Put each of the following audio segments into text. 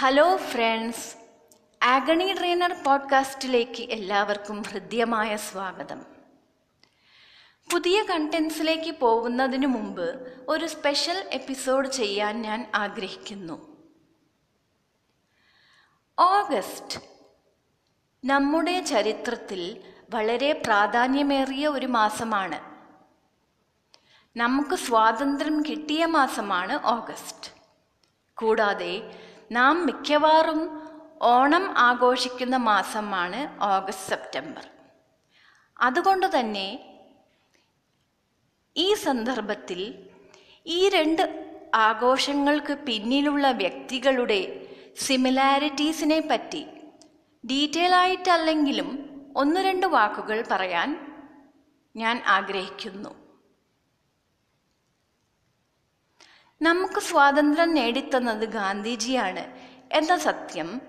Hello friends agony trainer പോഡ്കാസ്റ്റിലേക്ക് എല്ലാവർക്കും ഹൃദ്യമായ സ്വാഗതം. പുതിയ കണ്ടൻസിലേക്ക് പോകുന്നതിന് മുമ്പ് ഒരു സ്പെഷ്യൽ എപ്പിസോഡ് ചെയ്യാൻ ഞാൻ ആഗ്രഹിക്കുന്നു. ഓഗസ്റ്റ് നമ്മുടെ ചരിത്രത്തിൽ വളരെ പ്രാധാന്യമേറിയ ഒരു മാസമാണ്. നമുക്ക് സ്വാതന്ത്ര്യം കിട്ടിയ മാസമാണ് ഓഗസ്റ്റ് കൂടാതെ നാം മിക്കവാറും ഓണം ആഘോഷിക്കുന്ന മാസമാണ് ഓഗസ്റ്റ് സെപ്റ്റംബർ. അതുകൊണ്ട് തന്നെ ഈ സന്ദർഭത്തിൽ ഈ രണ്ട് ആഘോഷങ്ങൾക്ക് പിന്നിലുള്ള വ്യക്തികളുടെ സിമിലാരിറ്റീസിനെ പറ്റി ഡീറ്റെയിൽ ആയിട്ടല്ലെങ്കിലും ഒന്ന് രണ്ട് വാക്കുകൾ പറയാൻ ഞാൻ ആഗ്രഹിക്കുന്നു. നമുക്ക് സ്വാതന്ത്ര്യം നേടിത്തന്നത് ഗാന്ധിജിയാണ് എന്ന സത്യം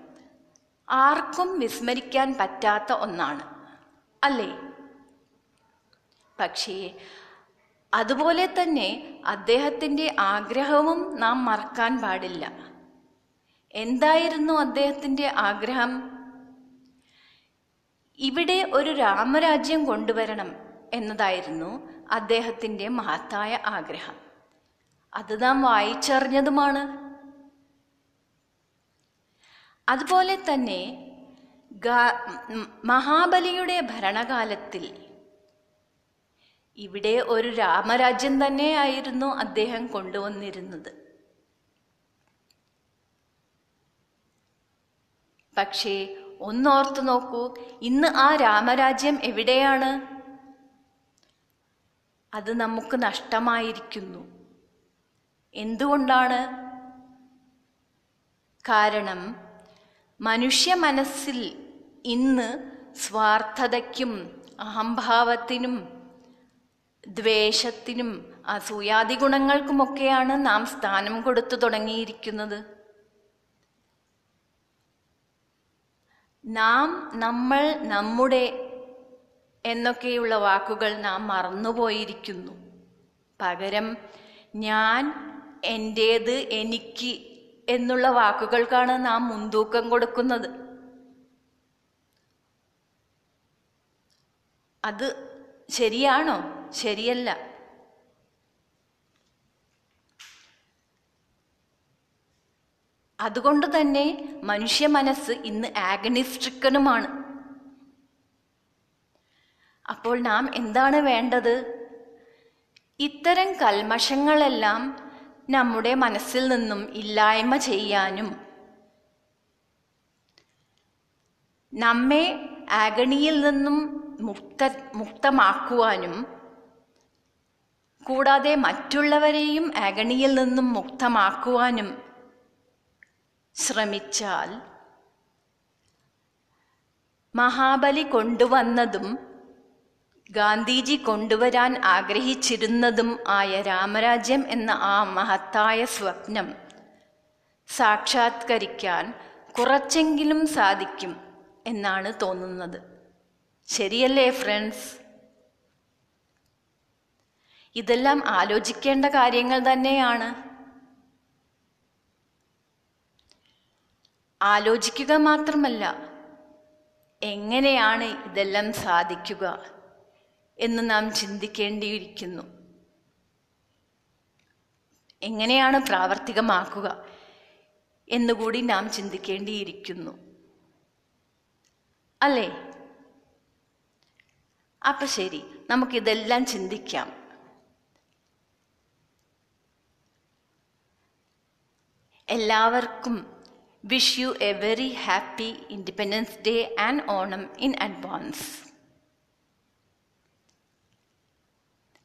ആർക്കും വിസ്മരിക്കാൻ പറ്റാത്ത ഒന്നാണ് അല്ലേ? പക്ഷേ അതുപോലെ തന്നെ അദ്ദേഹത്തിന്റെ ആഗ്രഹവും നാം മറക്കാൻ പാടില്ല. എന്തായിരുന്നു അദ്ദേഹത്തിന്റെ ആഗ്രഹം? ഇവിടെ ഒരു രാമരാജ്യം കൊണ്ടുവരണം എന്നതായിരുന്നു അദ്ദേഹത്തിന്റെ മഹത്തായ ആഗ്രഹം. അത് നാം വായിച്ചറിഞ്ഞതുമാണ്. അതുപോലെ തന്നെ മഹാബലിയുടെ ഭരണകാലത്തിൽ ഇവിടെ ഒരു രാമരാജ്യം തന്നെയായിരുന്നു അദ്ദേഹം കൊണ്ടുവന്നിരുന്നത്. പക്ഷേ ഒന്നോർത്തു നോക്കൂ ഇന്ന് ആ രാമരാജ്യം എവിടെയാണ്? അത് നമുക്ക് നഷ്ടമായിരിക്കുന്നു. എന്തുകൊണ്ടാണ്? കാരണം മനുഷ്യ മനസ്സിൽ ഇന്ന് സ്വാർത്ഥതയ്ക്കും അഹംഭാവത്തിനും ദ്വേഷത്തിനും അസൂയാദി ഗുണങ്ങൾക്കുമൊക്കെയാണ് നാം സ്ഥാനം കൊടുത്തു തുടങ്ങിയിരിക്കുന്നത്. നാം നമ്മൾ നമ്മുടെ എന്നൊക്കെയുള്ള വാക്കുകൾ നാം മറന്നുപോയിരിക്കുന്നു. പകരം ഞാൻ എന്റേത് എനിക്ക് എന്നുള്ള വാക്കുകൾക്കാണ് നാം മുൻതൂക്കം കൊടുക്കുന്നത്. അത് ശരിയാണോ? ശരിയല്ല. അതുകൊണ്ട് തന്നെ മനുഷ്യ മനസ്സ് ഇന്ന് ആഗണിസ്ട്രിക്കനുമാണ് അപ്പോൾ നാം എന്താണ് വേണ്ടത്? ഇത്തരം കൽമഷങ്ങളെല്ലാം നമ്മുടെ മനസ്സിൽ നിന്നും ഇല്ലായ്മ ചെയ്യാനും നമ്മെ ആഗണിയിൽ നിന്നും മുക്ത മുക്തമാക്കുവാനും കൂടാതെ മറ്റുള്ളവരെയും ആഗണിയിൽ നിന്നും മുക്തമാക്കുവാനും ശ്രമിച്ചാൽ മഹാബലി കൊണ്ടുവന്നതും ഗാന്ധിജി കൊണ്ടുവരാൻ ആഗ്രഹിച്ചിരുന്നതും ആയ രാമരാജ്യം എന്ന ആ മഹത്തായ സ്വപ്നം സാക്ഷാത്കരിക്കാൻ കുറച്ചെങ്കിലും സാധിക്കും എന്നാണ് തോന്നുന്നത്. ശരിയല്ലേ ഫ്രണ്ട്സ്? ഇതെല്ലാം ആലോചിക്കേണ്ട കാര്യങ്ങൾ തന്നെയാണ്. ആലോചിക്കുക മാത്രമല്ല എങ്ങനെയാണ് ഇതെല്ലാം സാധിക്കുക? എന്ന് നാം ചിന്തിക്കേണ്ടിയിരിക്കുന്നു. എങ്ങനെയാണ് പ്രാവർത്തികമാക്കുക എന്നുകൂടി നാം ചിന്തിക്കേണ്ടിയിരിക്കുന്നു. അല്ലേ? അപ്പൊ ശരി നമുക്കിതെല്ലാം ചിന്തിക്കാം. എല്ലാവർക്കും wish you a very happy Independence Day and Onam in advance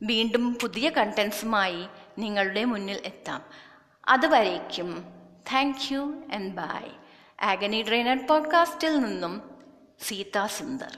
വീണ്ടും പുതിയ കണ്ടൻസുമായി നിങ്ങളുടെ മുന്നിൽ എത്താം. അതുവരേക്കും താങ്ക് യു ആൻഡ് ബൈ ആഗനി ഡ്രെയിനർ പോഡ്കാസ്റ്റിൽ നിന്നും സീതാ സുന്ദർ